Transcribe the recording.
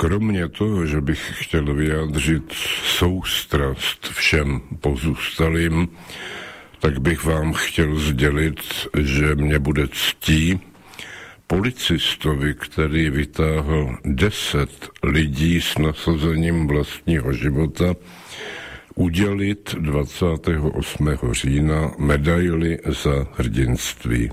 Kromě toho, že bych chtěl vyjádřit soustrast všem pozůstalým, tak bych vám chtěl sdělit, že mě bude ctí policistovi, který vytáhl deset lidí s nasazením vlastního života, udělit 28. října medaily za hrdinství.